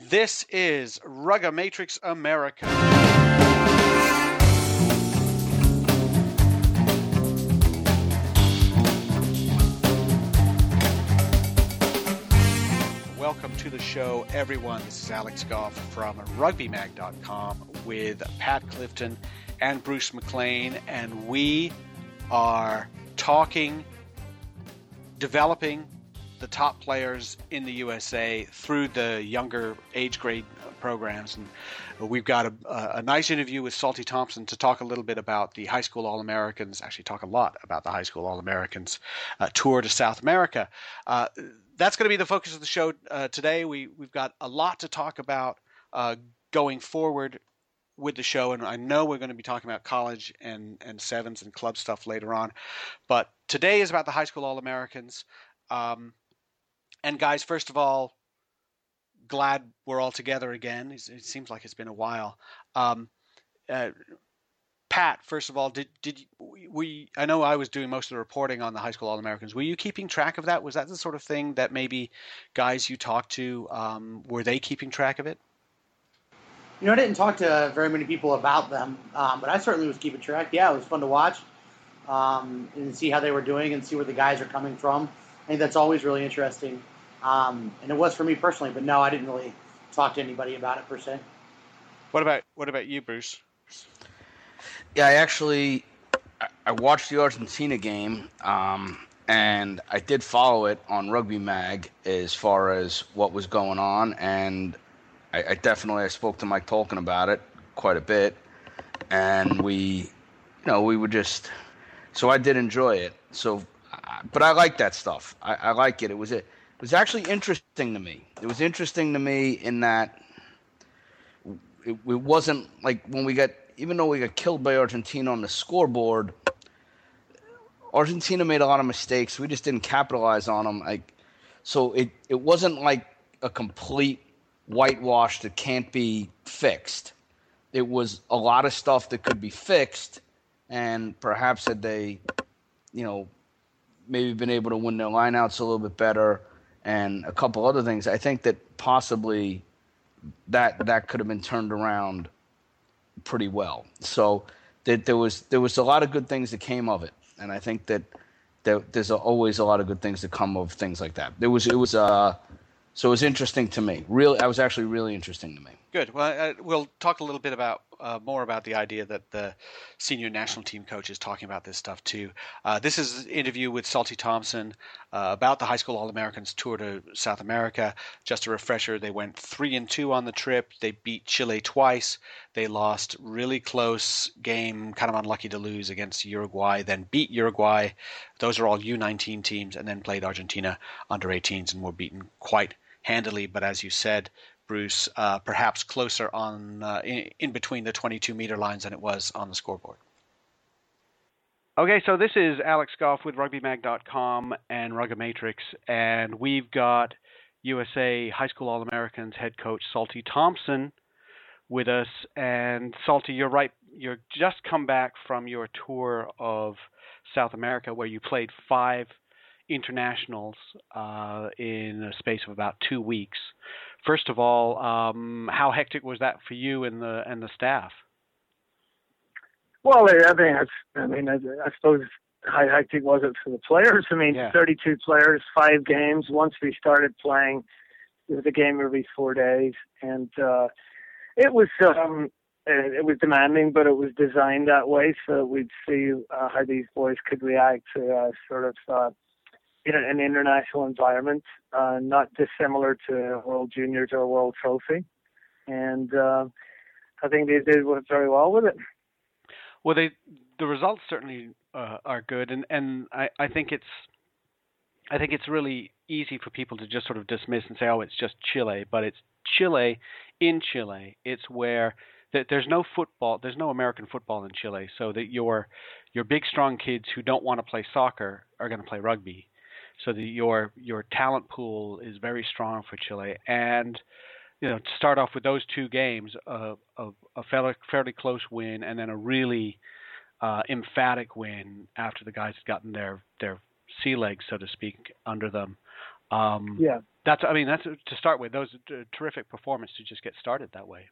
This is Ruggamatrix America. Welcome to the show, everyone. This is Alex Goff from RugbyMag.com with Pat Clifton and Bruce McLean, and we are talking, developing the top players in the USA through the younger age grade programs. And we've got a, a, nice interview with Salty Thompson to talk a little bit about the High School All Americans, actually, talk a lot about the High School All Americans uh, tour to South America. Uh, that's going to be the focus of the show uh, today. We, we've got a lot to talk about uh, going forward with the show, and I know we're going to be talking about college and, and sevens and club stuff later on. But today is about the high school All Americans. Um, and guys, first of all, glad we're all together again. It seems like it's been a while. Um, uh, Pat, first of all, did did we? I know I was doing most of the reporting on the high school All Americans. Were you keeping track of that? Was that the sort of thing that maybe guys you talked to um, were they keeping track of it? You know, I didn't talk to very many people about them, um, but I certainly was keeping track. Yeah, it was fun to watch um, and see how they were doing and see where the guys are coming from. I think that's always really interesting. Um, and it was for me personally, but no, I didn't really talk to anybody about it per se. What about what about you, Bruce? Yeah, I actually I watched the Argentina game, um, and I did follow it on Rugby Mag as far as what was going on, and I, I definitely I spoke to Mike Tolkin about it quite a bit, and we, you know, we were just. So I did enjoy it. So, but I like that stuff. I, I like it. It was it was actually interesting to me. It was interesting to me in that it, it wasn't like when we got even though we got killed by Argentina on the scoreboard. Argentina made a lot of mistakes. We just didn't capitalize on them. Like, so it, it wasn't like a complete whitewash that can't be fixed. It was a lot of stuff that could be fixed, and perhaps had they, you know, maybe been able to win their lineouts a little bit better, and a couple other things. I think that possibly that that could have been turned around pretty well. So that there was there was a lot of good things that came of it, and I think that there, there's always a lot of good things that come of things like that. There was it was uh so it was interesting to me. Really, I was actually really interesting to me. Good. Well, uh, we'll talk a little bit about uh, more about the idea that the senior national team coach is talking about this stuff too. Uh, this is an interview with Salty Thompson uh, about the high school All Americans tour to South America. Just a refresher: they went three and two on the trip. They beat Chile twice. They lost really close game, kind of unlucky to lose against Uruguay. Then beat Uruguay. Those are all U19 teams, and then played Argentina under 18s and were beaten quite handily, but as you said, Bruce, uh, perhaps closer on uh, in, in, between the 22 meter lines than it was on the scoreboard. Okay, so this is Alex Goff with RugbyMag.com and Ruggamatrix, and we've got USA High School All Americans head coach Salty Thompson with us. And Salty, you're right. You're just come back from your tour of South America, where you played five internationals uh, in a space of about two weeks. First of all, um, how hectic was that for you and the and the staff? Well, I think that's. I mean, I, I suppose how hectic was it for the players? I mean, yeah. 32 players, five games. Once we started playing, the game every four days, and uh, it was um, it was demanding, but it was designed that way so we'd see uh, how these boys could react to uh, sort of uh, in an international environment, uh, not dissimilar to World Juniors or World Trophy. And uh, I think they did very well with it. Well, they the results certainly uh, are good, and and I, I think it's I think it's really easy for people to just sort of dismiss and say, oh, it's just Chile, but it's Chile in Chile. It's where there's no football, there's no American football in Chile, so that your your big strong kids who don't want to play soccer are going to play rugby, so that your your talent pool is very strong for Chile. And you know, to start off with those two games, uh, a, a fairly, fairly close win, and then a really uh, emphatic win after the guys had gotten their their sea legs, so to speak, under them. Um, yeah. That's I mean that's to start with. Those terrific performance to just get started that way.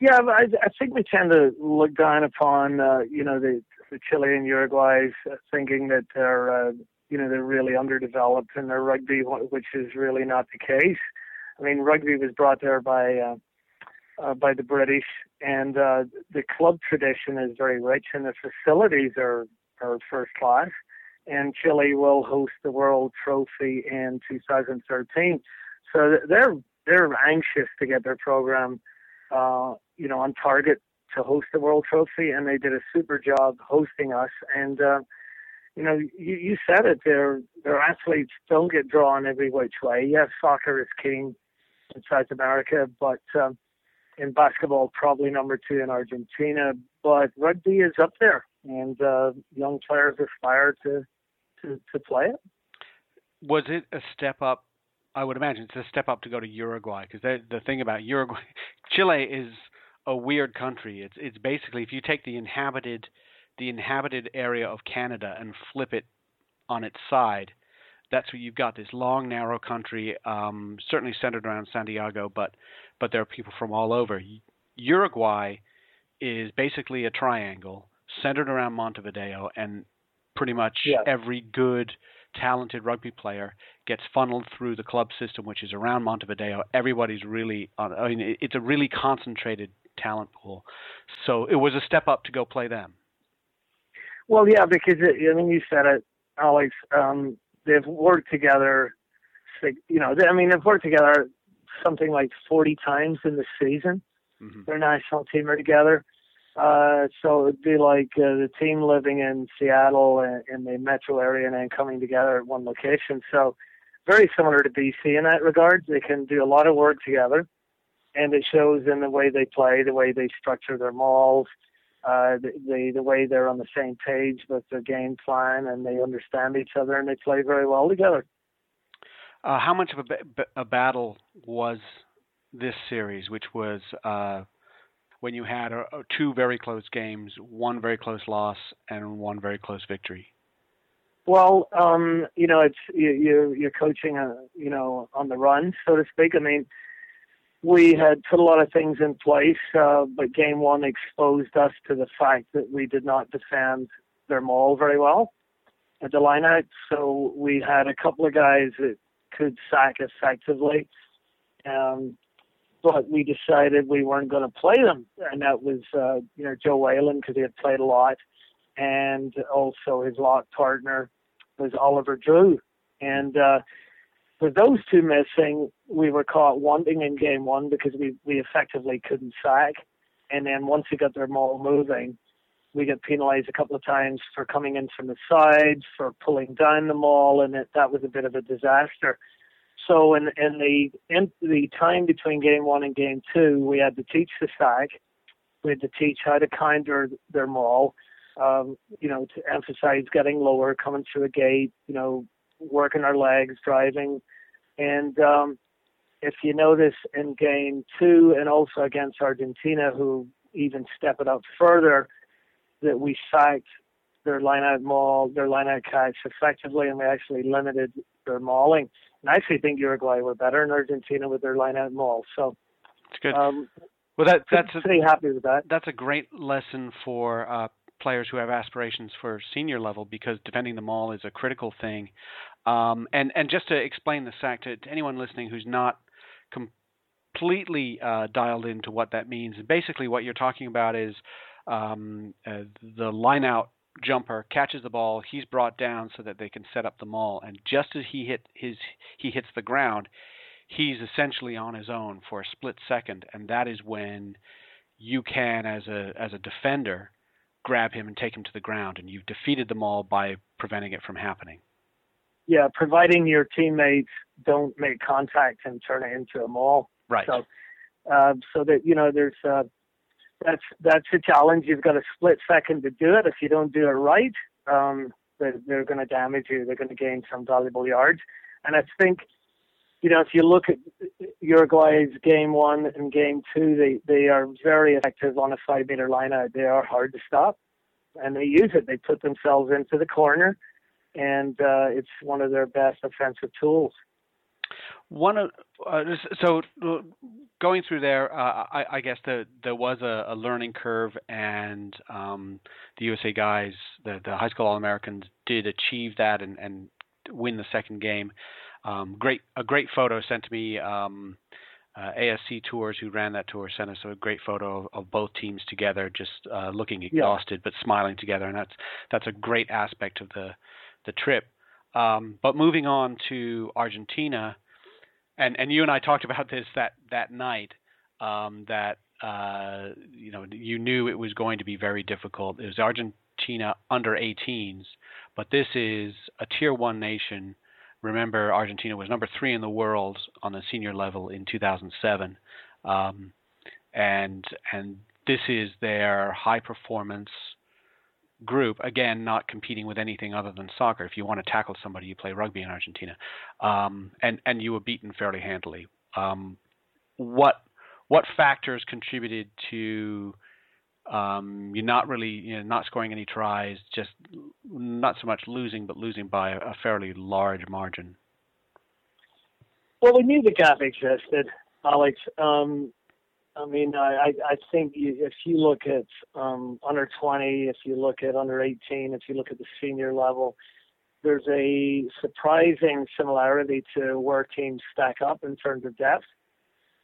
Yeah, I, I think we tend to look down upon uh, you know the, the Chile and Uruguay, uh, thinking that they're uh, you know they're really underdeveloped in their rugby, which is really not the case. I mean, rugby was brought there by uh, uh, by the British, and uh, the club tradition is very rich, and the facilities are are first class. And Chile will host the World Trophy in 2013, so they're they're anxious to get their program, uh, you know, on target to host the World Trophy, and they did a super job hosting us. And uh, you know, you, you said it. Their their athletes don't get drawn every which way. Yes, soccer is king in South America, but um, in basketball, probably number two in Argentina. But rugby is up there, and uh, young players aspire to, to to play it. Was it a step up? I would imagine it's a step up to go to Uruguay because the thing about Uruguay, Chile is a weird country. It's it's basically if you take the inhabited the inhabited area of Canada and flip it on its side, that's where you've got this long, narrow country, um, certainly centered around Santiago, but but there are people from all over. Uruguay is basically a triangle centered around Montevideo, and pretty much yeah. every good, talented rugby player gets funneled through the club system, which is around Montevideo. Everybody's really, on, I mean, it's a really concentrated talent pool. So it was a step up to go play them. Well, yeah, because it, I mean, you said it, Alex. Um, they've worked together. You know, they, I mean, they've worked together something like 40 times in the season. Mm-hmm. Their national team are together. Uh, so it'd be like uh, the team living in Seattle and, in the metro area and then coming together at one location. So very similar to BC in that regard. They can do a lot of work together, and it shows in the way they play, the way they structure their mauls, uh, the, the the way they're on the same page with their game plan, and they understand each other and they play very well together. Uh, how much of a, a, battle was this series, which was uh, when you had a, a two very close games, one very close loss, and one very close victory? Well, um, you know, it's you, you you're coaching, a, uh, you know, on the run, so to speak. I mean, we had put a lot of things in place, uh, but game one exposed us to the fact that we did not defend their maul very well at the lineout. So we had a couple of guys that could sack effectively. Um, but we decided we weren't going to play them, and that was uh, you know Joe Whalen because he had played a lot, and also his lock partner was Oliver Drew, and uh, with those two missing, we were caught wanting in game one because we we effectively couldn't sack, and then once we got their maul moving, we got penalized a couple of times for coming in from the sides, for pulling down the mall, and it, that was a bit of a disaster. So in in the in the time between game one and game two, we had to teach the sack, we had to teach how to counter their mall, um, you know, to emphasize getting lower, coming through a gate, you know, working our legs, driving, and um, if you notice in game two and also against Argentina, who even step it up further, that we sacked their line out maul, their line out catch effectively, and we actually limited their mauling. And I actually think Uruguay were better than Argentina with their line out maul. So it's good. Um, well, that, that's pretty a, happy with that. That's a great lesson for uh, players who have aspirations for senior level because defending the maul is a critical thing. Um, and and just to explain the sack to, to anyone listening who's not completely uh, dialed into what that means, And basically what you're talking about is um, uh, the line out jumper catches the ball, he's brought down so that they can set up the maul, and just as he hit his he hits the ground, he's essentially on his own for a split second, and that is when you can, as a as a defender, grab him and take him to the ground, and you've defeated the maul by preventing it from happening. Yeah, providing your teammates don't make contact and turn it into a maul. Right. So, uh, so that you know, there's uh, that's that's a challenge. You've got a split second to do it. If you don't do it right, um, they're, they're going to damage you. They're going to gain some valuable yards. And I think, you know, if you look at Uruguay's game one and game two, they they are very effective on a five meter line out. They are hard to stop, and they use it. They put themselves into the corner, and uh, it's one of their best offensive tools. One of uh, so going through there, uh, I, I, guess the, there was a, a learning curve, and um, the USA guys, the, the high school All Americans, did achieve that and, and win the second game. Um, great, a great photo sent to me. Um, uh, ASC Tours, who ran that tour, sent us a great photo of, of both teams together, just uh, looking exhausted yeah. but smiling together, and that's that's a great aspect of the the trip. Um, but moving on to Argentina, and and you and I talked about this that that night. Um, that uh, you know you knew it was going to be very difficult. It was Argentina under 18s, but this is a tier one nation Remember, Argentina was number three in the world on the senior level in 2007, um, and and this is their high performance group. Again, not competing with anything other than soccer. If you want to tackle somebody, you play rugby in Argentina, um, and and you were beaten fairly handily. Um, what what factors contributed to um, you're not really you know, not scoring any tries, just not so much losing, but losing by a fairly large margin. Well, we knew the gap existed, Alex. Um, I mean, I, I think if you look at um, under 20, if you look at under 18, if you look at the senior level, there's a surprising similarity to where teams stack up in terms of depth.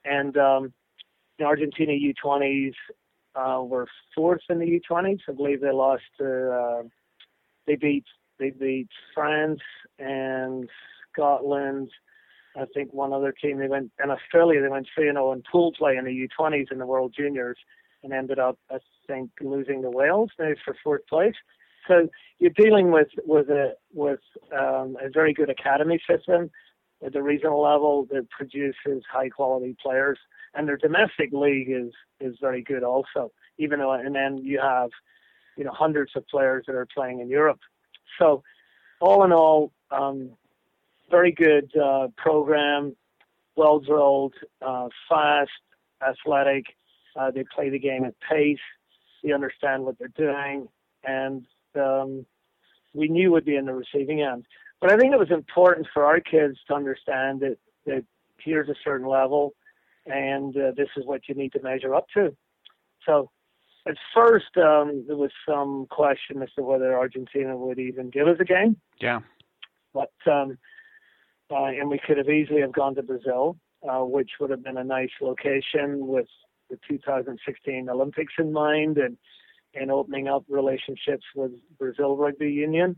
And um, the Argentina U20s uh, were fourth in the U20s. I believe they lost to uh, they beat they beat France and Scotland. I think one other team they went in Australia. They went 3 0 in pool play in the U20s in the World Juniors and ended up I think losing to Wales maybe for fourth place. So you're dealing with with a with um, a very good academy system at the regional level that produces high quality players and their domestic league is is very good also. Even though, and then you have, you know, hundreds of players that are playing in Europe. So, all in all, um, very good uh, program, well drilled, uh, fast, athletic. Uh, they play the game at pace. They understand what they're doing, and um, we knew would be in the receiving end. But I think it was important for our kids to understand that that here's a certain level and uh, this is what you need to measure up to. So at first, um, there was some question as to whether Argentina would even give us a game. Yeah. But um, uh, and we could have easily have gone to Brazil, uh, which would have been a nice location with the 2016 Olympics in mind, and and opening up relationships with Brazil Rugby Union.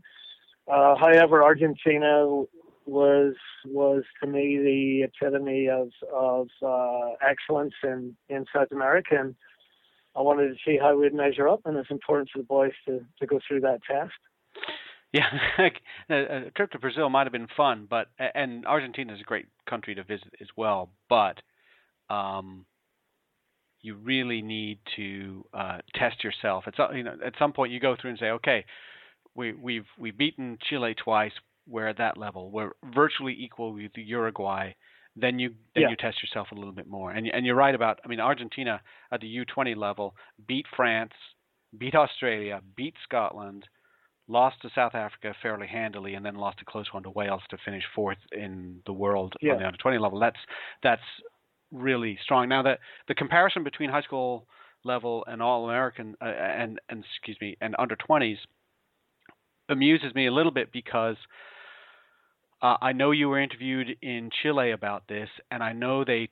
Uh, however, Argentina was was to me the epitome of of uh, excellence in in South America, and I wanted to see how we'd measure up, and it's important for the boys to to go through that test. Yeah, a trip to Brazil might have been fun, but and Argentina is a great country to visit as well, but um, you really need to uh, test yourself. It's you know at some point you go through and say, okay, we we've we've beaten Chile twice we're at that level. We're virtually equal with Uruguay. Then you then yeah. you test yourself a little bit more. And and you're right about. I mean, Argentina at the U20 level beat France, beat Australia, beat Scotland, lost to South Africa fairly handily, and then lost a close one to Wales to finish fourth in the world yeah. on the under 20 level. That's that's really strong. Now that the comparison between high school level and all American uh, and and excuse me and under 20s amuses me a little bit because uh, I know you were interviewed in Chile about this, and I know they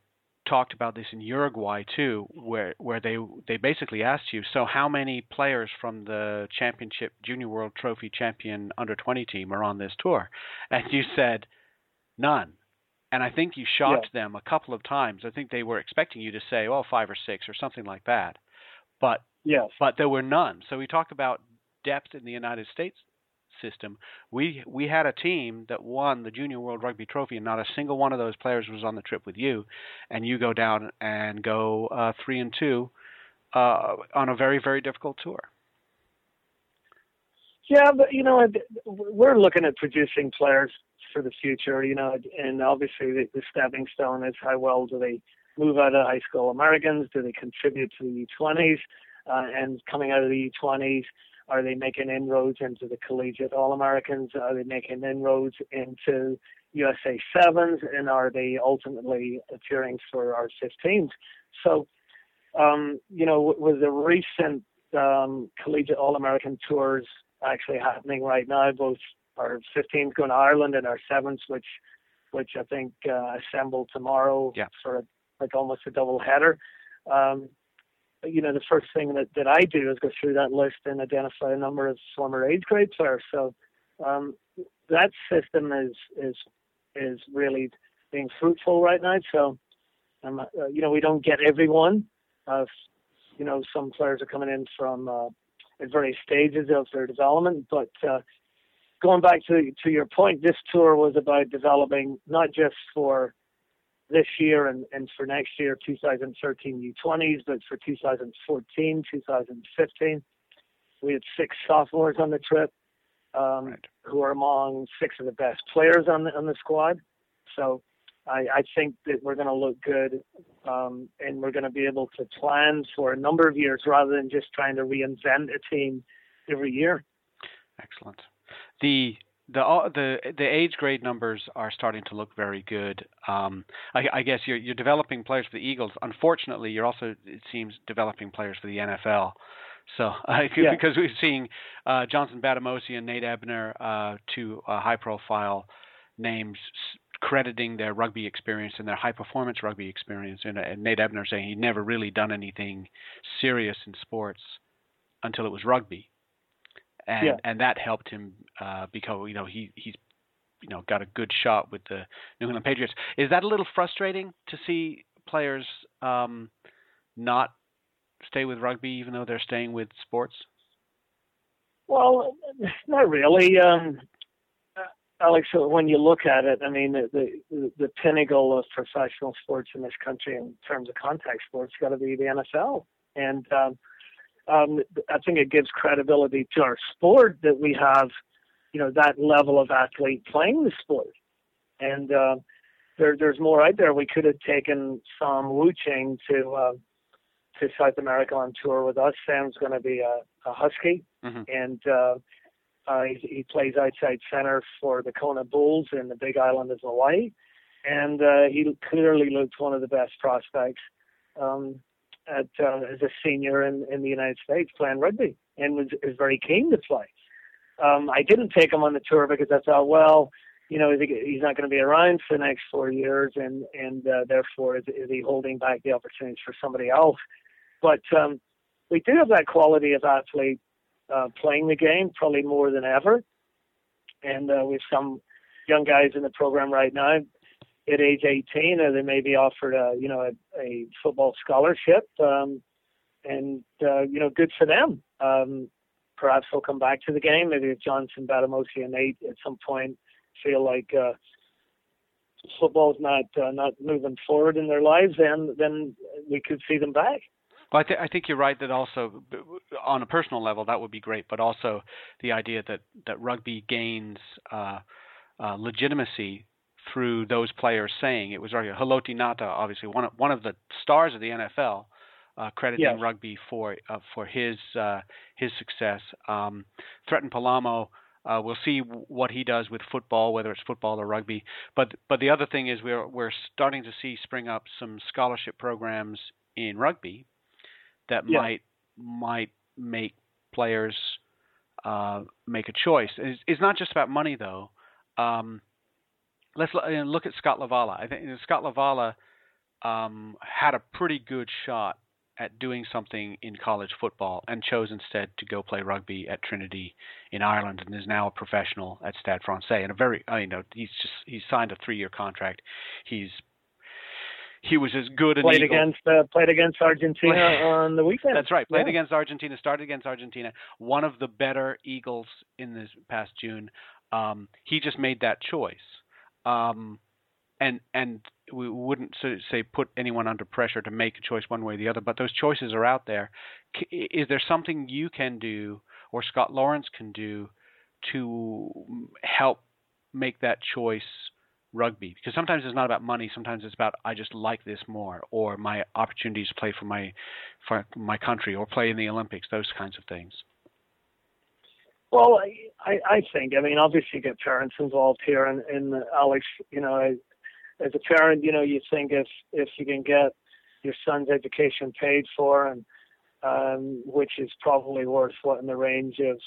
talked about this in Uruguay too, where where they they basically asked you, so how many players from the championship junior world trophy champion under 20 team are on this tour? And you said none. And I think you shocked yeah. them a couple of times. I think they were expecting you to say, oh, five or six or something like that." But yes. but there were none. So we talked about depth in the United States system. We we had a team that won the Junior World Rugby Trophy, and not a single one of those players was on the trip with you. And you go down and go uh, three and two uh, on a very very difficult tour. Yeah, but you know, we're looking at producing players for the future. You know, and obviously the, the stepping stone is how well do they move out of high school Americans? Do they contribute to the U20s? Uh, and coming out of the U20s, are they making inroads into the collegiate All Americans? Are they making inroads into USA sevens, and are they ultimately appearing for our 15s? So, um, you know, with the recent um, collegiate All American tours actually happening right now, both our 15s going to Ireland and our sevens, which which I think uh, assemble tomorrow, yeah. sort of like almost a double header. Um, you know, the first thing that, that I do is go through that list and identify a number of former age grade players. So um, that system is is is really being fruitful right now. So, um, uh, you know, we don't get everyone. Uh, you know, some players are coming in from uh, at various stages of their development. But uh, going back to to your point, this tour was about developing not just for this year and, and for next year, 2013 U20s, but for 2014, 2015. We had six sophomores on the trip um, right. who are among six of the best players on the on the squad. So I, I think that we're going to look good, um, and we're going to be able to plan for a number of years rather than just trying to reinvent a team every year. Excellent. The the the the age grade numbers are starting to look very good. Um, I, I, guess you're you're developing players for the Eagles. Unfortunately, you're also it seems developing players for the NFL. So uh, yeah. because we're seeing uh, Johnson Bademosi and Nate Ebner, uh, two uh, high-profile names, crediting their rugby experience and their high-performance rugby experience, and, and Nate Ebner saying he'd never really done anything serious in sports until it was rugby, and yeah. and that helped him uh, because you know he he's you know got a good shot with the New England Patriots. Is that a little frustrating to see players um, not stay with rugby even though they're staying with sports? Well, not really. Um, Alex, when you look at it, I mean, the, the the pinnacle of professional sports in this country in terms of contact sports got to be the NFL, and um, um, I think it gives credibility to our sport that we have, you know, that level of athlete playing the sport, and uh, there, there's more out there. We could have taken Sam Wu Ching to uh, to South America on tour with us. Sam's going to be a, a Husky, mm-hmm. and uh, uh, he, he plays outside center for the Kona Bulls in the Big Island of Hawaii, and uh, he clearly looks one of the best prospects um, at uh, as a senior in, in the United States playing rugby, and was, was very keen to play. Um, I didn't take him on the tour because I thought, well, you know, he's not going to be around for the next four years, and and uh, therefore is, is he holding back the opportunities for somebody else? But um, we do have that quality of athlete uh, playing the game probably more than ever. And uh, with some young guys in the program right now, at age 18, uh, they may be offered a you know a, a football scholarship, um, and uh, you know good for them. Um, perhaps they'll come back to the game. Maybe if Johnson, Bademosi, and Nate at some point feel like uh, football's not uh, not moving forward in their lives, then then we could see them back. Well, I, th- I think you're right that also on a personal level that would be great, but also the idea that that rugby gains uh, uh, legitimacy through those players saying it was Haloti Ngata, obviously one of, one of the stars of the NFL, uh, crediting yes. rugby for uh, for his uh, his success. Um, Thretton Palamo. Uh, we'll see what he does with football, whether it's football or rugby. But but the other thing is we're we're starting to see spring up some scholarship programs in rugby that yeah. might might make players uh, make a choice. It's, it's, not just about money though. Um, let's look at Scott LaValla. I think Scott LaValla um, had a pretty good shot at doing something in college football and chose instead to go play rugby at Trinity in Ireland and is now a professional at Stade Francais and a very you know he's just he's signed a three year contract. He's he was as good an played Eagle. against uh, played against Argentina on the weekend. That's right. Played yeah. against Argentina. Started against Argentina. One of the better Eagles in this past June. Um, he just made that choice, um, and and we wouldn't say put anyone under pressure to make a choice one way or the other. But those choices are out there. Is there something you can do or Scott Lawrence can do to help make that choice? rugby because sometimes it's not about money sometimes it's about i just like this more or my opportunities to play for my for my country or play in the olympics those kinds of things Well, I, I think, I mean, obviously you get parents involved here, and, and Alex, you know, I, as a parent, you know, you think if if you can get your son's education paid for, and um, which is probably worth what in the range of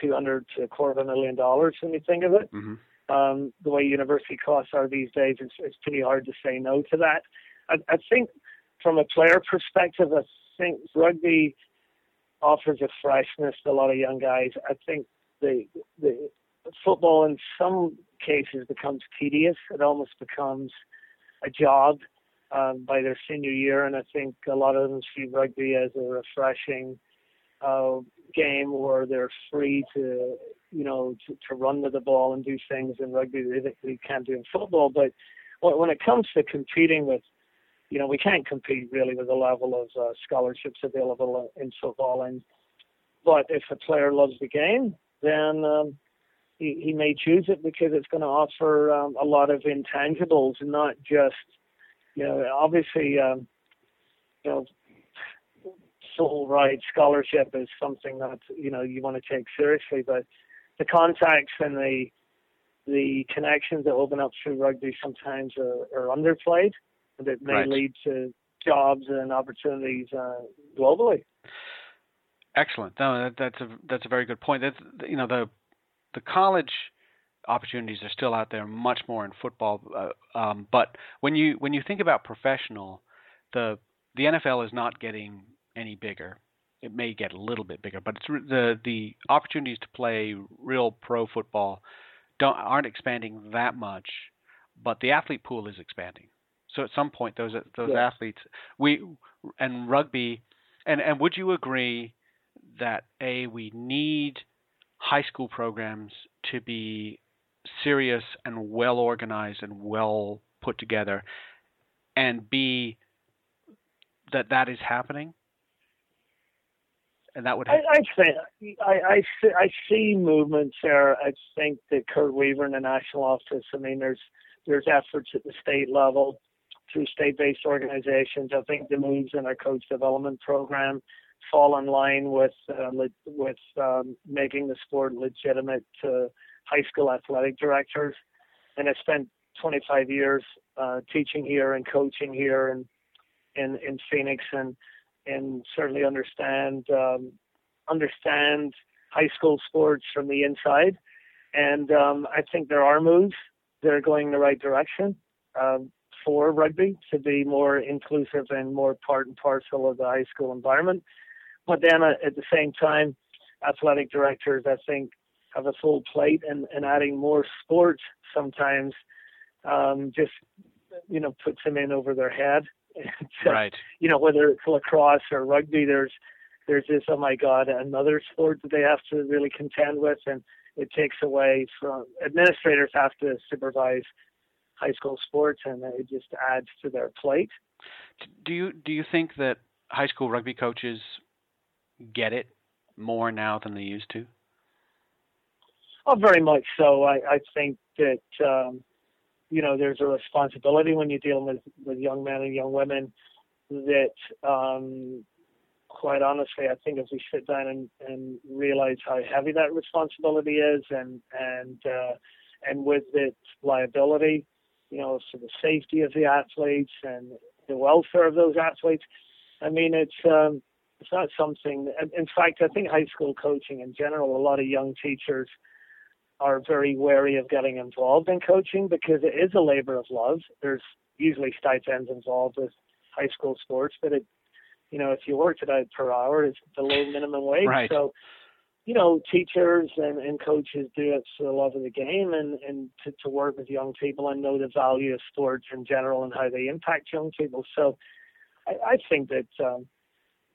two hundred to a quarter of a million dollars when you think of it. Mm-hmm. Um, the way university costs are these days, it's, it's pretty hard to say no to that. I, I think from a player perspective, I think rugby offers a freshness to a lot of young guys. I think the the football in some cases becomes tedious. It almost becomes a job um, by their senior year, and I think a lot of them see rugby as a refreshing uh, game where they're free to, you know, to, to run with the ball and do things in rugby that they can't do in football. But when it comes to competing with, you know, we can't compete really with the level of uh, scholarships available in football. And but if a player loves the game, then um, he, he may choose it because it's going to offer um, a lot of intangibles, not just, you know, obviously, um, you know, full ride scholarship is something that you know you want to take seriously, but the contacts and the the connections that open up through rugby sometimes are, are underplayed, it may right. lead to jobs and opportunities uh, globally. Excellent. No, that, that's a that's a very good point. That's you know the the college opportunities are still out there, much more in football. Uh, um, but when you when you think about professional, the the NFL is not getting any bigger. It may get a little bit bigger, but it's the the opportunities to play real pro football don't aren't expanding that much. But the athlete pool is expanding. So at some point, those those yeah. athletes, we and rugby, and and would you agree that a we need high school programs to be serious and well organized and well put together, and b that that is happening, and that would. I, I think I, I see, I see movements there. I think that Kurt Weaver in the national office. I mean, there's there's efforts at the state level through state-based organizations. I think the moves in our coach development program fall in line with uh, le- with um, making the sport legitimate to high school athletic directors. And I spent 25 years uh, teaching here and coaching here and in, in Phoenix, and and certainly understand um, understand high school sports from the inside. And um, I think there are moves that are going in the right direction. Um, for rugby to be more inclusive and more part and parcel of the high school environment. But then uh, at the same time, athletic directors, I think, have a full plate and, and adding more sports sometimes um, just, you know, puts them in over their head. so, right. You know, whether it's lacrosse or rugby, there's there's this, oh my God, another sport that they have to really contend with. And it takes away from administrators have to supervise high school sports, and it just adds to their plate. Do you do you think that high school rugby coaches get it more now than they used to? Oh, very much so. I, I think that um, you know there's a responsibility when you're dealing with with young men and young women that um, quite honestly, I think if we sit down and, and realize how heavy that responsibility is and and uh, and with its liability, you know, for the safety of the athletes and the welfare of those athletes. I mean, it's um, it's not something. In fact, I think high school coaching in general, a lot of young teachers are very wary of getting involved in coaching because it is a labor of love. There's usually stipends involved with high school sports, but it, you know, if you worked it out per hour, it's below minimum wage. Right. So you know, teachers and, and coaches do it for the love of the game and, and to, to work with young people and know the value of sports in general and how they impact young people. So I, I think that um,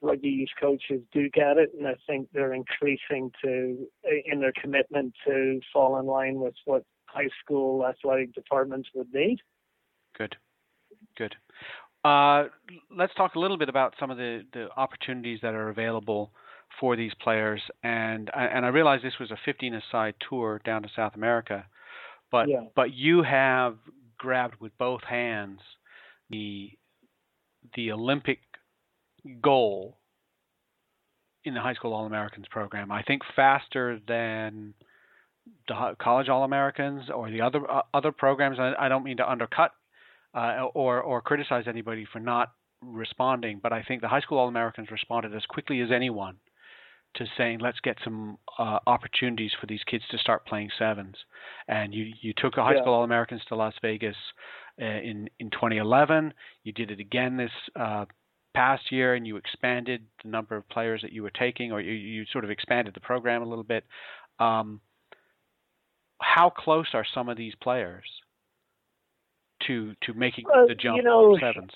rugby youth coaches do get it, and I think they're increasing to in their commitment to fall in line with what high school athletic departments would need. Good, good. Uh, let's talk a little bit about some of the, the opportunities that are available for these players. And and I realize this was a 15-a-side tour down to South America, but yeah. but you have grabbed with both hands the the Olympic goal in the high school All Americans program. I think faster than the college All Americans or the other uh, other programs. I, I, don't mean to undercut uh, or or criticize anybody for not responding, but I think the high school All Americans responded as quickly as anyone to saying let's get some uh, opportunities for these kids to start playing sevens. And you you took the high yeah. school All Americans to Las Vegas uh, in in 2011. You did it again this uh, past year, and you expanded the number of players that you were taking, or you, you sort of expanded the program a little bit. Um, how close are some of these players to to making well, the jump you know, sevens?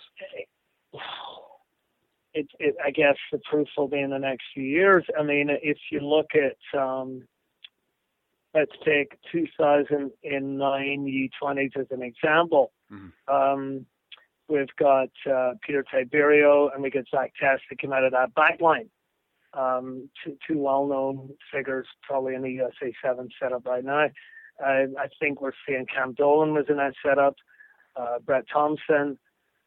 It, it, I guess the proof will be in the next few years. I mean, if you look at, um, let's take 2009 U20s as an example. Mm-hmm. Um, we've got uh, Peter Tiberio and we got Zach Test that came out of that back line. Um, two, two well-known figures probably in the USA 7 setup right now. I, I think we're seeing Cam Dolan was in that setup, uh, Brett Thompson.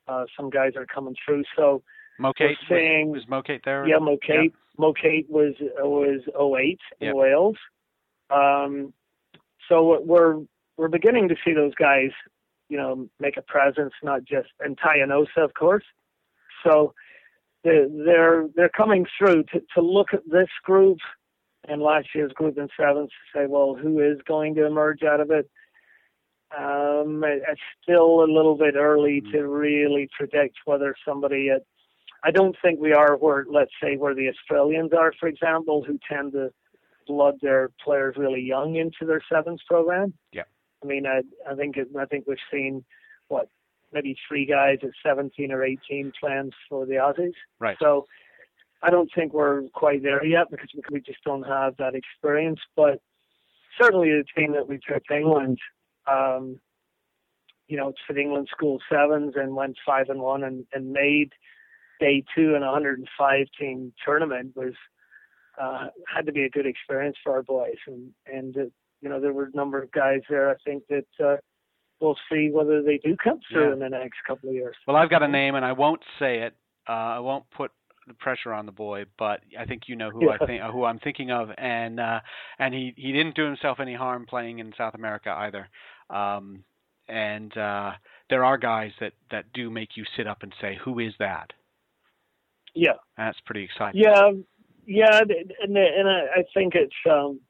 Uh, some guys are coming through. So Mokate seeing, was, was Mokate there? Yeah, Mokate. Mokate was was 08 in yep. Wales. Um, so we're we're beginning to see those guys, you know, make a presence, not just and Tai Enosa, of course. So they're they're coming through to to look at this group and last year's group in sevens to say, well, who is going to emerge out of it? Um, it's still a little bit early mm-hmm. to really predict whether somebody at I don't think we are where, let's say, where the Australians are, for example, who tend to blood their players really young into their sevens program. Yeah. I mean, I, I think it, I think we've seen what maybe three guys at 17 or 18 playing for the Aussies. Right. So I don't think we're quite there yet because we just don't have that experience. But certainly the team that we took England, um, you know, it's for England school sevens and went five and one and, and made day two in a 105 team tournament was uh, had to be a good experience for our boys. And and uh, you know there were a number of guys there. I think that uh, we'll see whether they do come through yeah. in the next couple of years. Well, I've got a name, and I won't say it. Uh, I won't put the pressure on the boy, but I think you know who yeah. I think who I'm thinking of, and uh, and he he didn't do himself any harm playing in South America either. Um, and uh, there are guys that that do make you sit up and say, "Who is that?" Yeah, that's pretty exciting. Yeah, yeah, and and I think it's um,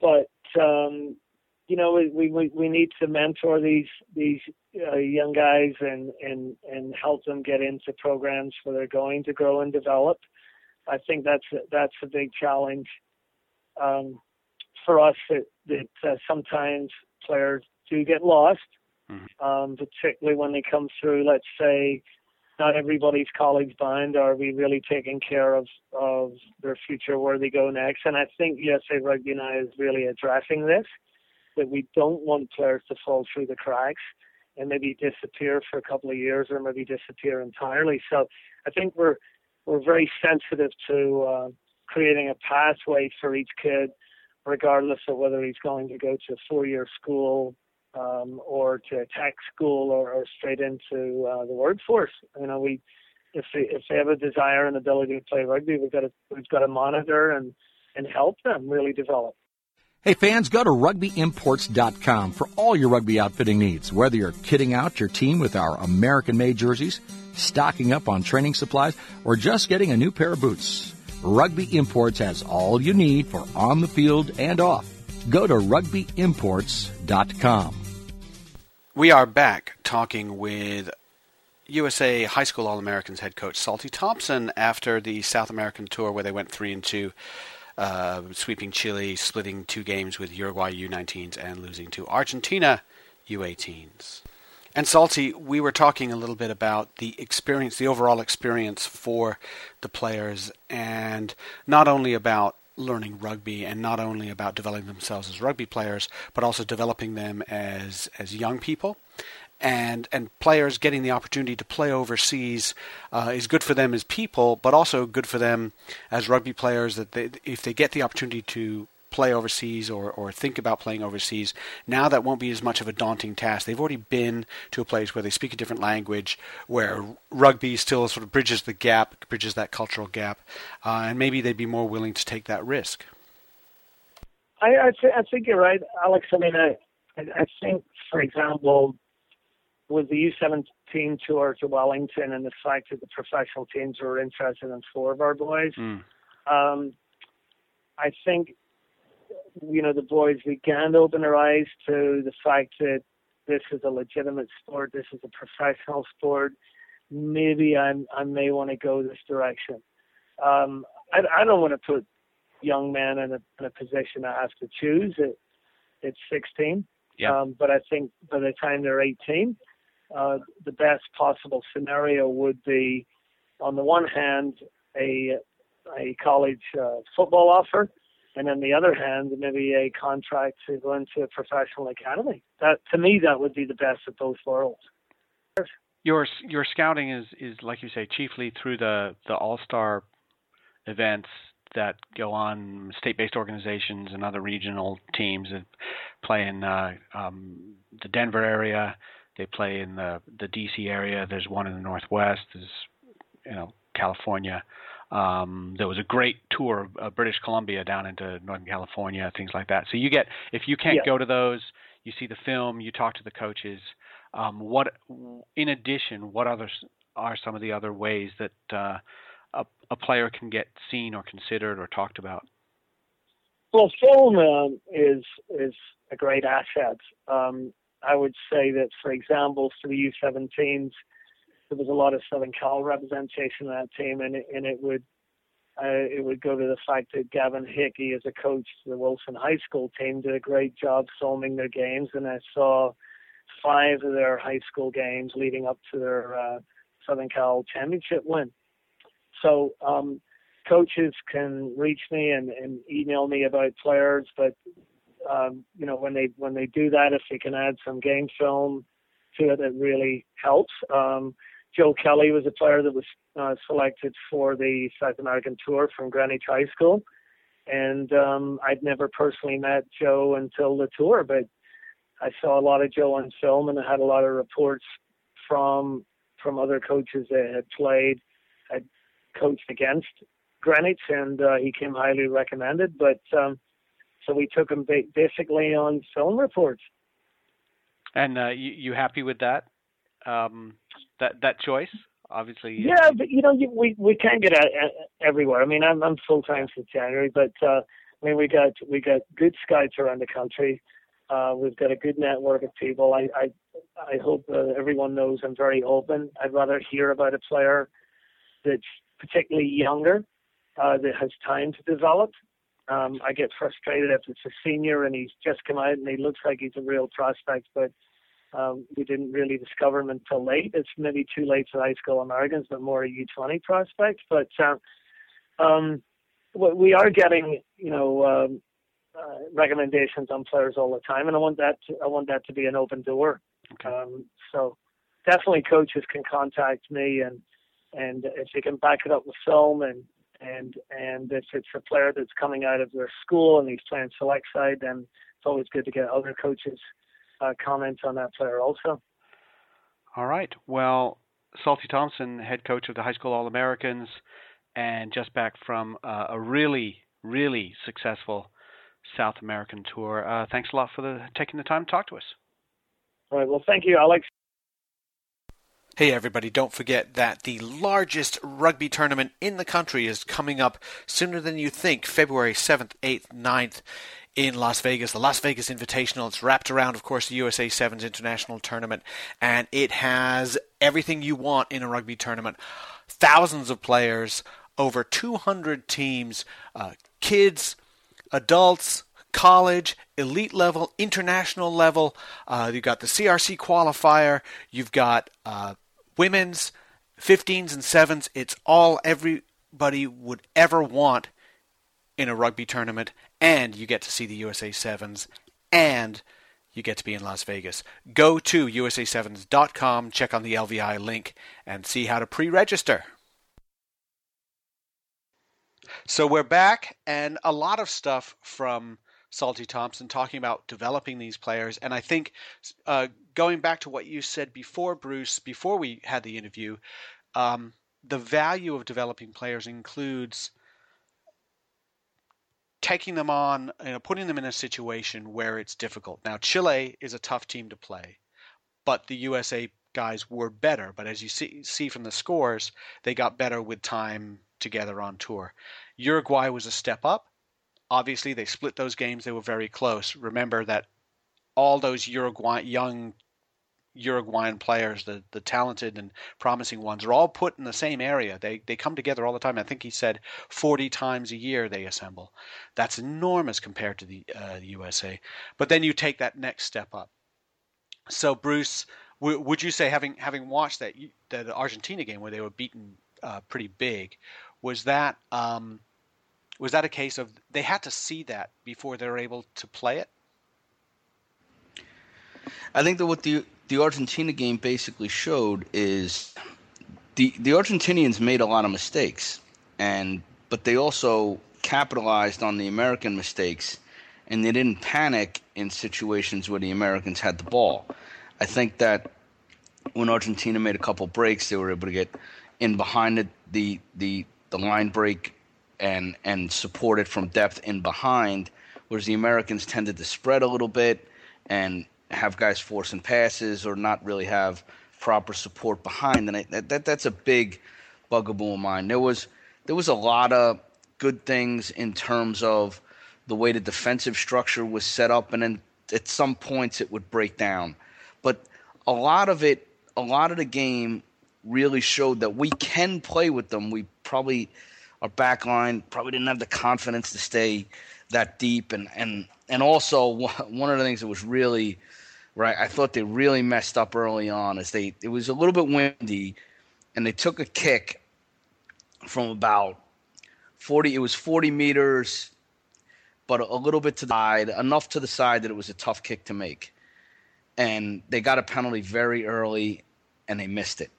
but um, you know, we we we need to mentor these these uh, young guys and and and help them get into programs where they're going to grow and develop. I think that's that's a big challenge um, for us. That that uh, sometimes players do get lost, mm-hmm. um, particularly when they come through. Let's say not everybody's college bound. Are we really taking care of of their future where they go next? And I think USA Rugby now is really addressing this that we don't want players to fall through the cracks and maybe disappear for a couple of years or maybe disappear entirely. So I think we're we're very sensitive to uh, creating a pathway for each kid, regardless of whether he's going to go to a four-year school um, or to tech school or, or straight into uh, the workforce. You know, we if they if they have a desire and ability to play rugby, we've got to we've got to monitor and and help them really develop. Hey fans, go to rugbyimports.com for all your rugby outfitting needs. Whether you're kitting out your team with our American made jerseys, stocking up on training supplies, or just getting a new pair of boots, Rugby Imports has all you need for on the field and off. Go to rugbyimports.com. We are back talking with USA High School All Americans head coach Salty Thompson after the South American tour where they went 3 and 2 uh, sweeping Chile, splitting two games with Uruguay U19s, and losing to Argentina U18s. And Salty, we were talking a little bit about the experience, the overall experience for the players, and not only about learning rugby and not only about developing themselves as rugby players, but also developing them as as young people and and players getting the opportunity to play overseas uh, is good for them as people, but also good for them as rugby players. That they, if they get the opportunity to play overseas or, or think about playing overseas, now that won't be as much of a daunting task. They've already been to a place where they speak a different language, where rugby still sort of bridges the gap, bridges that cultural gap, uh, and maybe they'd be more willing to take that risk. I, I, th- I think you're right, Alex. I mean, I, I think, for example, with the U17 tour to Wellington and the fact that the professional teams were interested in four of our boys, mm. um, I think, you know, the boys began to open their eyes to the fact that this is a legitimate sport, this is a professional sport. Maybe I'm, I may want to go this direction. Um, I, I don't want to put young men in a, in a position that have to choose at, at 16. Yeah. Um, but I think by the time they're 18, uh, the best possible scenario would be, on the one hand, a a college uh, football offer, and on the other hand, maybe a contract to go into a professional academy. That to me, that would be the best of both worlds. Your your scouting is is like you say, chiefly through the the All Star events that go on state-based organizations and other regional teams that play in uh, um, the Denver area. They play in the the DC area. There's one in the Northwest. There's you know California. Um, there was a great tour of British Columbia down into Northern California, things like that. So you get if you can't yeah. go to those, you see the film, you talk to the coaches. Um, what, in addition, what others are some of the other ways that uh, a, a player can get seen or considered or talked about? Well, film um, is is a great asset. Um, I would say that, for example, for the U17s, there was a lot of Southern Cal representation in that team, and it, and it would uh, it would go to the fact that Gavin Hickey, as a coach to the Wilson High School team, did a great job filming their games, and I saw five of their high school games leading up to their uh, Southern Cal championship win. So um, coaches can reach me and, and email me about players, but um, you know when they when they do that, if they can add some game film to it, it really helps. Um, Joe Kelly was a player that was uh, selected for the South American tour from Greenwich High School, and um, I'd never personally met Joe until the tour, but I saw a lot of Joe on film, and I had a lot of reports from from other coaches that had played, had coached against Greenwich, and uh, he came highly recommended. But um, so we took him ba- basically on film reports. And uh, you, you happy with that? Um, that that choice, obviously. Yeah, but you know, you, we we can't get out everywhere. I mean, I'm I'm full time since January, but uh, I mean, we got we got good scouts around the country. Uh, we've got a good network of people. I I I hope uh, everyone knows I'm very open. I'd rather hear about a player that's particularly younger uh, that has time to develop. Um, I get frustrated if it's a senior and he's just come out and he looks like he's a real prospect, but um, we didn't really discover him until late. It's maybe too late for high school Americans, but more a U20 prospect. But uh, um, we are getting, you know, um, uh, recommendations on players all the time, and I want that. To, I want that to be an open door. Okay. Um, so definitely, coaches can contact me, and and if they can back it up with film and and and if it's a player that's coming out of their school and he's playing select side, then it's always good to get other coaches' comments on that player also. All right. Well, Salty Thompson, head coach of the high school All Americans, and just back from uh, a really, really successful South American tour. Uh, thanks a lot for the, taking the time to talk to us. All right. Well, thank you, Alex. Hey everybody, don't forget that the largest rugby tournament in the country is coming up sooner than you think, February 7th, 8th, 9th in Las Vegas, the Las Vegas Invitational. It's wrapped around, of course, the USA Sevens International Tournament, and it has everything you want in a rugby tournament. Thousands of players, over 200 teams, uh, kids, adults, college, elite level, international level. Uh, you've got the CRC qualifier. You've got uh, women's 15s and 7s. It's all everybody would ever want in a rugby tournament, and you get to see the USA 7s, and you get to be in Las Vegas. Go to USA7s.com, check on the LVI link, and see how to pre register. So we're back, and a lot of stuff from Salty Thompson, talking about developing these players. And I think uh, going back to what you said before, Bruce, before we had the interview, um, the value of developing players includes taking them on, you know, putting them in a situation where it's difficult. Now, Chile is a tough team to play, but the USA guys were better. But as you see see from the scores, they got better with time together on tour. Uruguay was a step up. Obviously, they split those games. They were very close. Remember that all those Uruguay young Uruguayan players, the the talented and promising ones, are all put in the same area. They they come together all the time. I think he said 40 times a year they assemble. That's enormous compared to the, uh, USA. But then you take that next step up. So Bruce, w- would you say having having watched that the Argentina game where they were beaten uh, pretty big, was that um, was that a case of they had to see that before they were able to play it? I think that what the the Argentina game basically showed is the the Argentinians made a lot of mistakes, and but they also capitalized on the American mistakes, and they didn't panic in situations where the Americans had the ball. I think that when Argentina made a couple breaks, they were able to get in behind the the the, the line break and and support it from depth in behind, whereas the Americans tended to spread a little bit and have guys forcing passes or not really have proper support behind. And I, that, that that's a big bugaboo of mine. There was there was a lot of good things in terms of the way the defensive structure was set up, and then at some points it would break down. But a lot of it, a lot of the game really showed that we can play with them. We probably our back line probably didn't have the confidence to stay that deep, and and and also one of the things that was really right? I thought they really messed up early on as they it was a little bit windy, and they took a kick from about forty. It was forty meters, but a little bit to the side, enough to the side that it was a tough kick to make, and they got a penalty very early, and they missed it,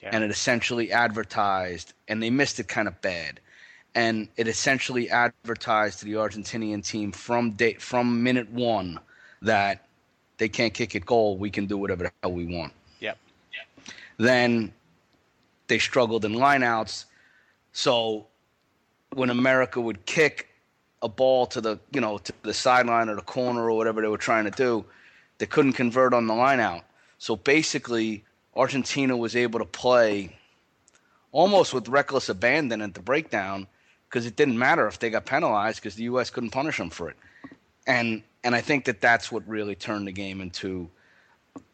yeah. and it essentially advertised, and they missed it kind of bad. And it essentially advertised to the Argentinian team from day, from minute one that they can't kick it goal. We can do whatever the hell we want. Yep. yep. Then they struggled in lineouts. So when America would kick a ball to the you know to the sideline or the corner or whatever they were trying to do, they couldn't convert on the lineout. So basically, Argentina was able to play almost with reckless abandon at the breakdown because it didn't matter if they got penalized because the U.S. couldn't punish them for it. And and I think that that's what really turned the game into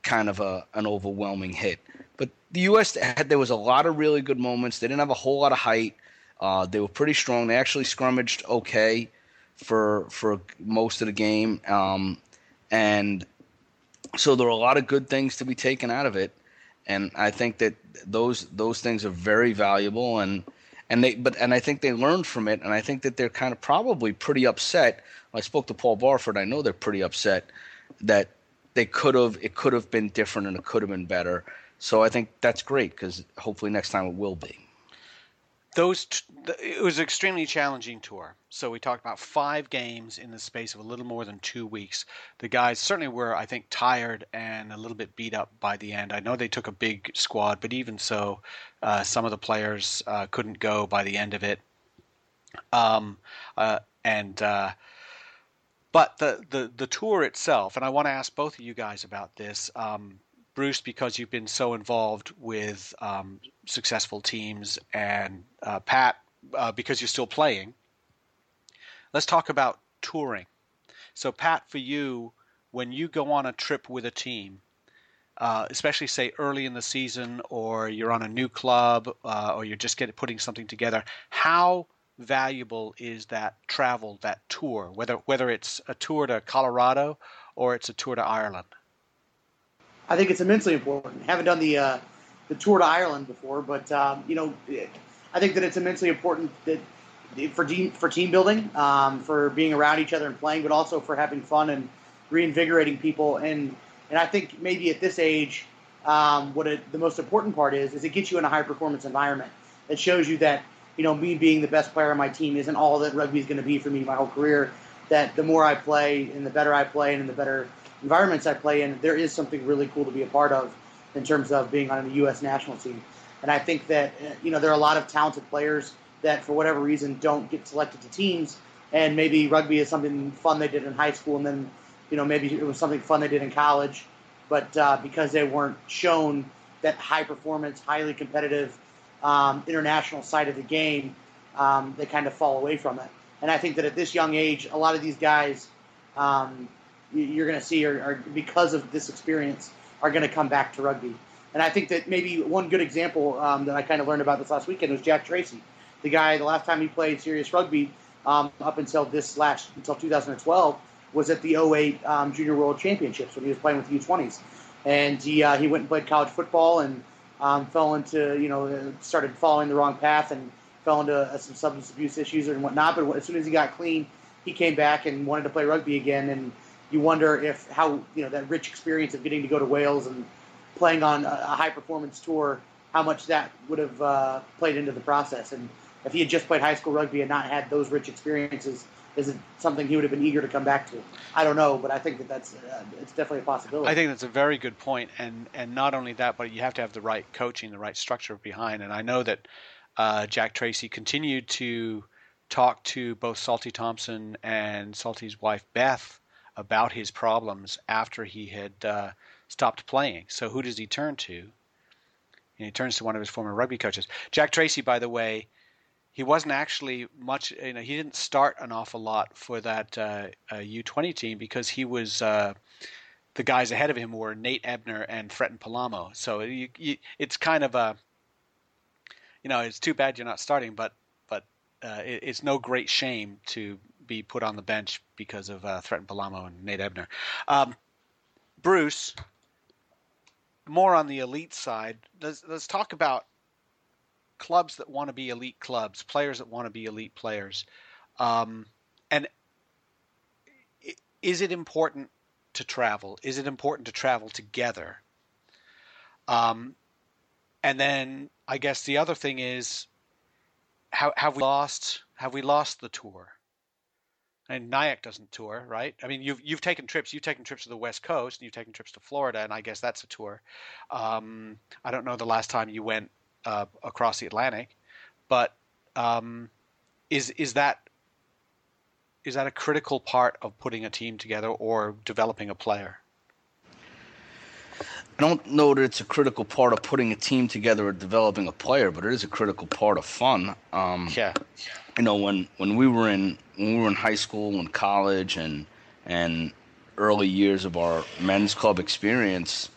kind of a an overwhelming hit. But the U.S. had there was a lot of really good moments. They didn't have a whole lot of height. Uh, they were pretty strong. They actually scrummaged okay for for most of the game, um, and so there were a lot of good things to be taken out of it. And I think that those those things are very valuable, and and they but and I think they learned from it, and I think that they're kind of probably pretty upset I spoke to Paul Barford. I know they're pretty upset that they could have it could have been different and it could have been better. So I think that's great because hopefully next time it will be. Those t- it was an extremely challenging tour. So we talked about five games in the space of a little more than two weeks. The guys certainly were, I think, tired and a little bit beat up by the end. I know they took a big squad, but even so, uh, some of the players uh, couldn't go by the end of it. Um, uh, and uh, but the, the, the tour itself, and I want to ask both of you guys about this. Um, Bruce, because you've been so involved with um, successful teams, and uh, Pat, uh, because you're still playing. Let's talk about touring. So, Pat, for you, when you go on a trip with a team, uh, especially say early in the season, or you're on a new club, uh, or you're just getting putting something together, how valuable is that travel, that tour, whether whether it's a tour to Colorado or it's a tour to Ireland? I think it's immensely important. Haven't done the uh, the tour to Ireland before, but um, you know, I think that it's immensely important that for team for team building, um, for being around each other and playing, but also for having fun and reinvigorating people. And and I think maybe at this age, um, what it, the most important part is is it gets you in a high performance environment. It shows you that you know, me being the best player on my team isn't all that rugby is going to be for me my whole career. that the more I play and the better I play and the better environments I play in, there is something really cool to be a part of in terms of being on the U.S. national team. And I think that you know there are a lot of talented players that for whatever reason don't get selected to teams, and maybe rugby is something fun they did in high school, and then you know maybe it was something fun they did in college, but uh, because they weren't shown that high performance, highly competitive um, international side of the game, um, they kind of fall away from it. And I think that at this young age, a lot of these guys um, you're going to see are, are, because of this experience are going to come back to rugby. And I think that maybe one good example um, that I kind of learned about this last weekend was Jack Tracy, the guy. The last time he played serious rugby um, up until this last until 2012 was at the 08 um, Junior World Championships when he was playing with the U20s, and he uh, he went and played college football and um, fell into you know started following the wrong path and fell into uh, some substance abuse issues and whatnot. But as soon as he got clean, he came back and wanted to play rugby again. And you wonder if how you know that rich experience of getting to go to Wales and playing on a, high performance tour, how much that would have uh, played into the process. And if he had just played high school rugby and not had those rich experiences, is it something he would have been eager to come back to? I don't know, but I think that that's uh, it's definitely a possibility. I think that's a very good point, and and not only that, but you have to have the right coaching, the right structure behind. And I know that uh, Jack Tracy continued to talk to both Salty Thompson and Salty's wife Beth about his problems after he had uh, stopped playing. So who does he turn to? And he turns to one of his former rugby coaches. Jack Tracy, by the way, he wasn't actually much. You know, he didn't start an awful lot for that uh, uh, U20 team because he was uh, the guys ahead of him were Nate Ebner and Thretton Palamo. So you, you, it's kind of a, you know, it's too bad you're not starting, but but uh, it, it's no great shame to be put on the bench because of uh, Thretton Palamo and Nate Ebner. Um, Bruce, more on the elite side. Let's, let's talk about clubs that want to be elite clubs, players that want to be elite players. Um, and is it important to travel? Is it important to travel together? Um, and then I guess the other thing is, how, have we lost? Have we lost the tour? and NYAC doesn't tour, right? I mean, you've you've taken trips. You've taken trips to the West Coast, and you've taken trips to Florida, and I guess that's a tour. Um, I don't know the last time you went uh, across the Atlantic, but um, is is that is that a critical part of putting a team together or developing a player? I don't know that it's a critical part of putting a team together or developing a player, but it is a critical part of fun. Um, yeah. You know, when, when we were in when we were in high school and college and and early years of our men's club experience,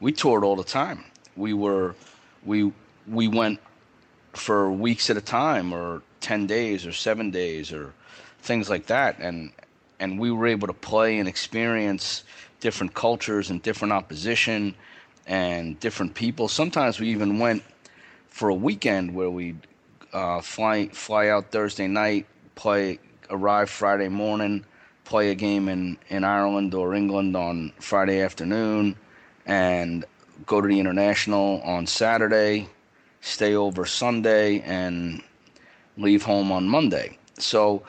we toured all the time. We were we we went for weeks at a time or 10 days or 7 days or things like that and and we were able to play and experience different cultures and different opposition and different people. Sometimes we even went for a weekend where we'd uh, fly fly out Thursday night, play arrive Friday morning, play a game in, in Ireland or England on Friday afternoon, and go to the international on Saturday, stay over Sunday, and leave home on Monday. So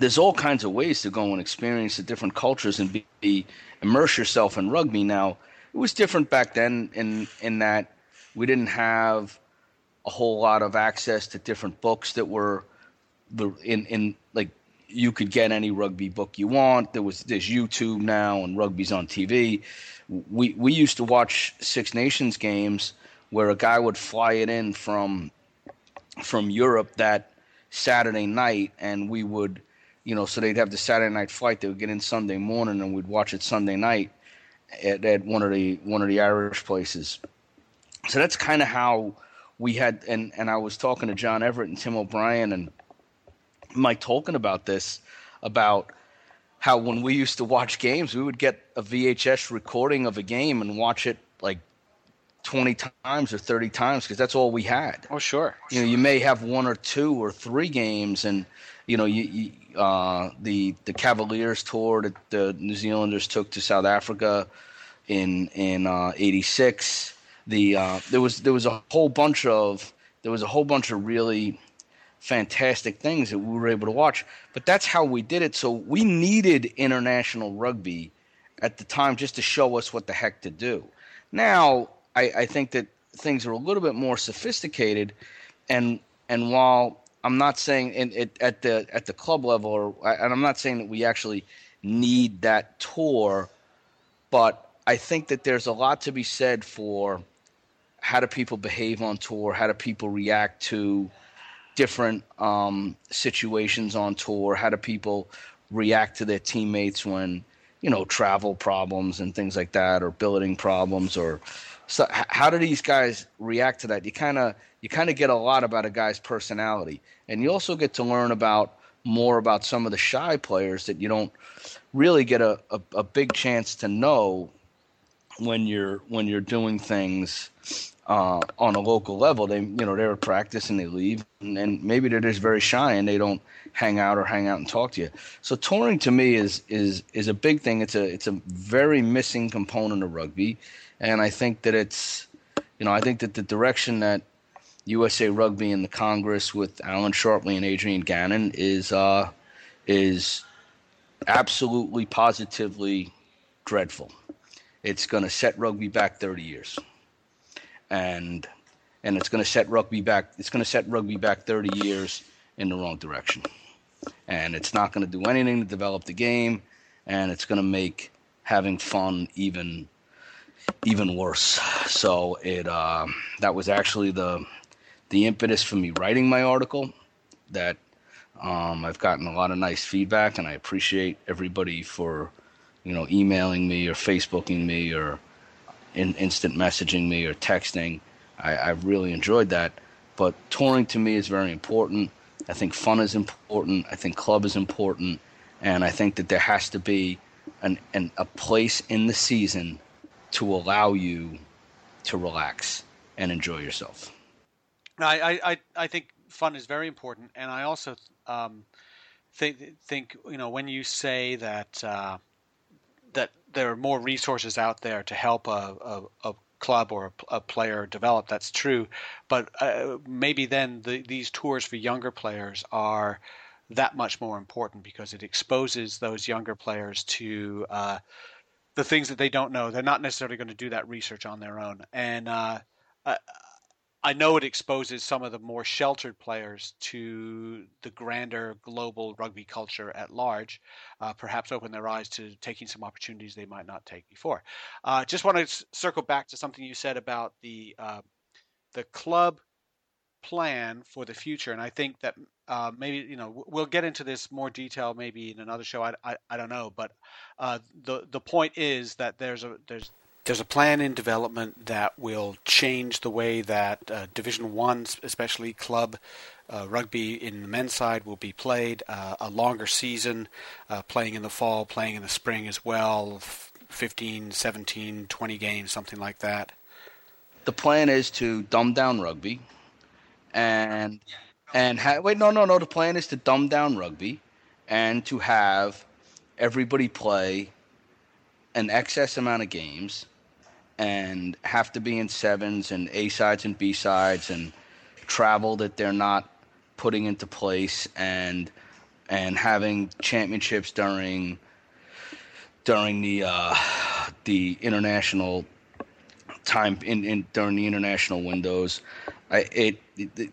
there's all kinds of ways to go and experience the different cultures and be, be immerse yourself in rugby. Now it was different back then in in that we didn't have a whole lot of access to different books that were the in in like you could get any rugby book you want. There was there's YouTube now and rugby's on TV. We we used to watch Six Nations games where a guy would fly it in from from Europe that Saturday night, and we would, you know, so they'd have the Saturday night flight. They would get in Sunday morning, and we'd watch it Sunday night at, at one of the one of the Irish places. So that's kind of how we had. And and I was talking to John Everett and Tim O'Brien and Mike Tolkin about this about how when we used to watch games, we would get a VHS recording of a game and watch it like 20 times or 30 times because that's all we had. Oh, sure. You know, you may have one or two or three games, and you know, you, you uh, the the Cavaliers tour that the New Zealanders took to South Africa in in '86. Uh, the uh, there was there was a whole bunch of there was a whole bunch of really fantastic things that we were able to watch. But that's how we did it. So we needed international rugby at the time just to show us what the heck to do. Now I, I think that things are a little bit more sophisticated, and and while I'm not saying in, it, at the at the club level, or and I'm not saying that we actually need that tour, but I think that there's a lot to be said for how do people behave on tour, how do people react to different um, situations on tour, how do people react to their teammates when you know travel problems and things like that, or billeting problems, or so how do these guys react to that? You kind of you kind of get a lot about a guy's personality, and you also get to learn about more about some of the shy players that you don't really get a, a, a big chance to know when you're when you're doing things uh, on a local level. They you know they're at practice and they leave, and, and, maybe they're just very shy and they don't hang out or hang out and talk to you. So touring to me is is is a big thing. It's a it's a very missing component of rugby and I think that it's, you know, I think that the direction that USA Rugby and the Congress with Alan Sharpley and Adrian Gannon is uh, is absolutely positively dreadful. It's going to set rugby back 30 years, and and it's going to set rugby back. It's going to set rugby back 30 years in the wrong direction, and it's not going to do anything to develop the game, and it's going to make having fun even even worse. So it uh, that was actually the the impetus for me writing my article. That um, I've gotten a lot of nice feedback, and I appreciate everybody for you know emailing me or Facebooking me or in, instant messaging me or texting. I, I've really enjoyed that. But touring to me is very important. I think fun is important. I think club is important, and I think that there has to be an, an a place in the season to allow you to relax and enjoy yourself. I, I, I think fun is very important, and I also um, think think you know when you say that uh, there are more resources out there to help a, a, a club or a, a, player develop. That's true, but uh, maybe then the, these tours for younger players are that much more important because it exposes those younger players to uh, the things that they don't know. They're not necessarily going to do that research on their own. And uh, I, I know it exposes some of the more sheltered players to the grander global rugby culture at large, uh, perhaps open their eyes to taking some opportunities they might not take before. Uh, just want to circle back to something you said about the uh, the club plan for the future. And I think that uh, maybe you know we'll get into this more detail maybe in another show. I, I, I don't know, but uh, the the point is that there's a there's there's a plan in development that will change the way that uh, Division One, especially club uh, rugby in the men's side, will be played. Uh, a longer season, uh, playing in the fall, playing in the spring as well. 15, 17, 20 games, something like that. The plan is to dumb down rugby and and ha- wait, no, no, no. The plan is to dumb down rugby and to have everybody play an excess amount of games and have to be in sevens and A sides and B sides and travel that they're not putting into place and and having championships during during the uh, the international time in, in during the international windows. I, it, it,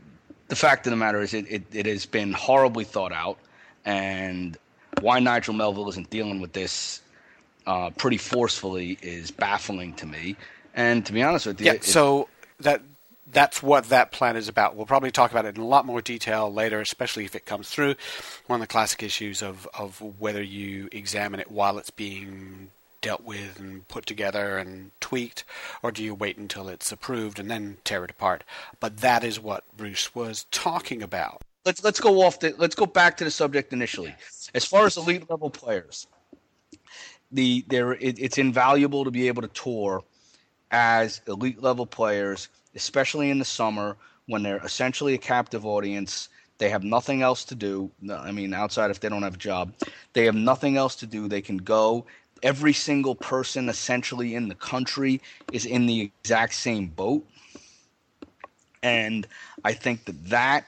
the fact of the matter is, it, it, it has been horribly thought out, and why Nigel Melville isn't dealing with this uh, pretty forcefully is baffling to me. And to be honest with you, yeah. so that that's what that plan is about. We'll probably talk about it in a lot more detail later, especially if it comes through. One of the classic issues of of whether you examine it while it's being dealt with and put together and tweaked, or do you wait until it's approved and then tear it apart? But that is what Bruce was talking about. Let's let's go off the let's go back to the subject initially. As far as elite level players, the there it, it's invaluable to be able to tour as elite level players, especially in the summer when they're essentially a captive audience. They have nothing else to do. I mean, outside if they don't have a job, they have nothing else to do. They can go every single person essentially in the country is in the exact same boat. And I think that that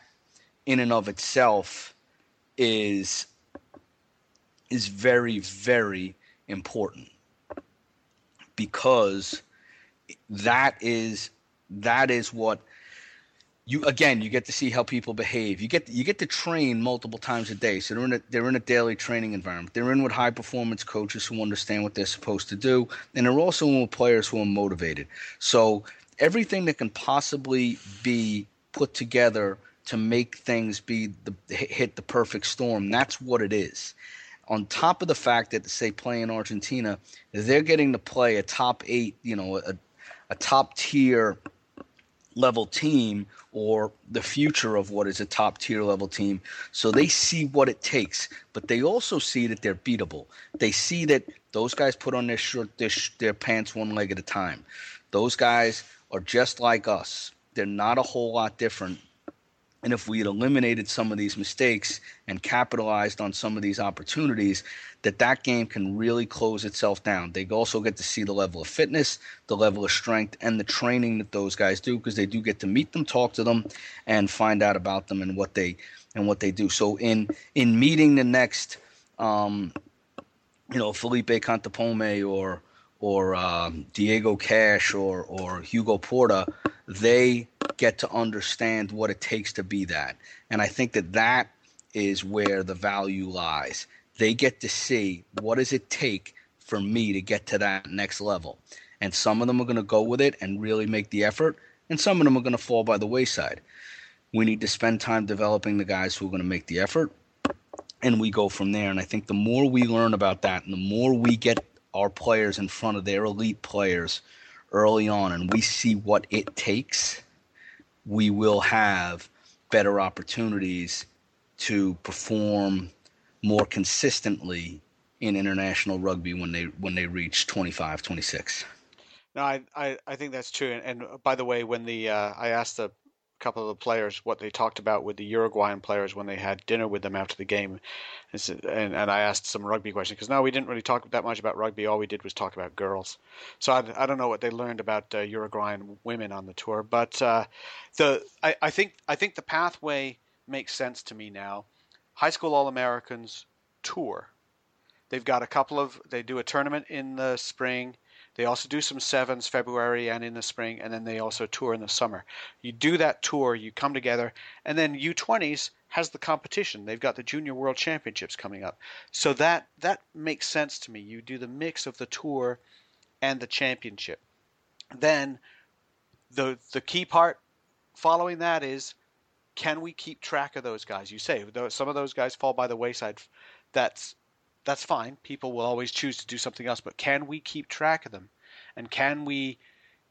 in and of itself is is very very important because that is that is what you again you get to see how people behave. You get you get to train multiple times a day. So they're in a they're in a daily training environment. They're in with high performance coaches who understand what they're supposed to do. And they're also in with players who are motivated. So everything that can possibly be put together to make things be the hit the perfect storm that's what it is on top of the fact that say play in Argentina they're getting to play a top 8 you know a, a top tier level team or the future of what is a top tier level team. So they see what it takes, but they also see that they're beatable. They see that those guys put on their shirt, their, their pants one leg at a time. Those guys are just like us. They're not a whole lot different and if we had eliminated some of these mistakes and capitalized on some of these opportunities, that that game can really close itself down. They also get to see the level of fitness, the level of strength, and the training that those guys do because they do get to meet them, talk to them, and find out about them and what they and what they do. So in in meeting the next, um, you know, Felipe Contepomi or or um, Diego Cash or or Hugo Porta, they get to understand what it takes to be that. And I think that that is where the value lies. They get to see what does it take for me to get to that next level. And some of them are going to go with it and really make the effort, and some of them are going to fall by the wayside. We need to spend time developing the guys who are going to make the effort, and we go from there. And I think the more we learn about that, and the more we get our players in front of their elite players early on, and we see what it takes, we will have better opportunities to perform more consistently in international rugby when they when they reach 25 26 no i i, I think that's true. And, and by the way when the uh, i asked the couple of the players what they talked about with the Uruguayan players when they had dinner with them after the game, and and I asked some rugby questions because no, we didn't really talk that much about rugby. All we did was talk about girls. So I, I don't know what they learned about uh, Uruguayan women on the tour, but uh, the I, I think I think the pathway makes sense to me now. High school All Americans tour. They've got a couple of they do a tournament in the spring they also do some sevens February and in the spring, and then they also tour in the summer. You do that tour, you come together, and then U20s has the competition. They've got the Junior World Championships coming up, so that that makes sense to me. You do the mix of the tour and the championship. Then the the key part following that is can we keep track of those guys? You say some of those guys fall by the wayside. That's that's fine. People will always choose to do something else, but can we keep track of them? And can we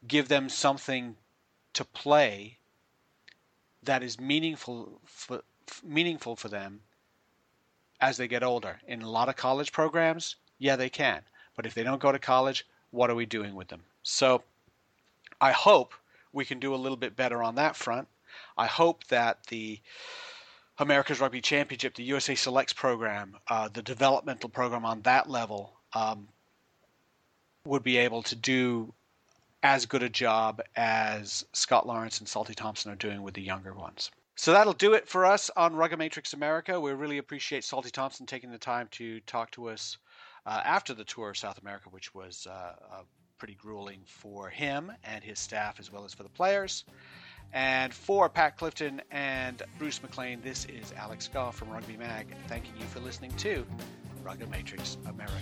give them something to play that is meaningful for, meaningful for them as they get older? In a lot of college programs, yeah, they can. But if they don't go to college, what are we doing with them? So I hope we can do a little bit better on that front. I hope that the America's Rugby Championship, the USA Selects program, uh, the developmental program on that level um, would be able to do as good a job as Scott Lawrence and Salty Thompson are doing with the younger ones. So that'll do it for us on Matrix America. We really appreciate Salty Thompson taking the time to talk to us uh, after the tour of South America, which was uh, pretty grueling for him and his staff as well as for the players. And for Pat Clifton and Bruce McLean, this is Alex Goff from Rugby Mag, thanking you for listening to Rugged Matrix America.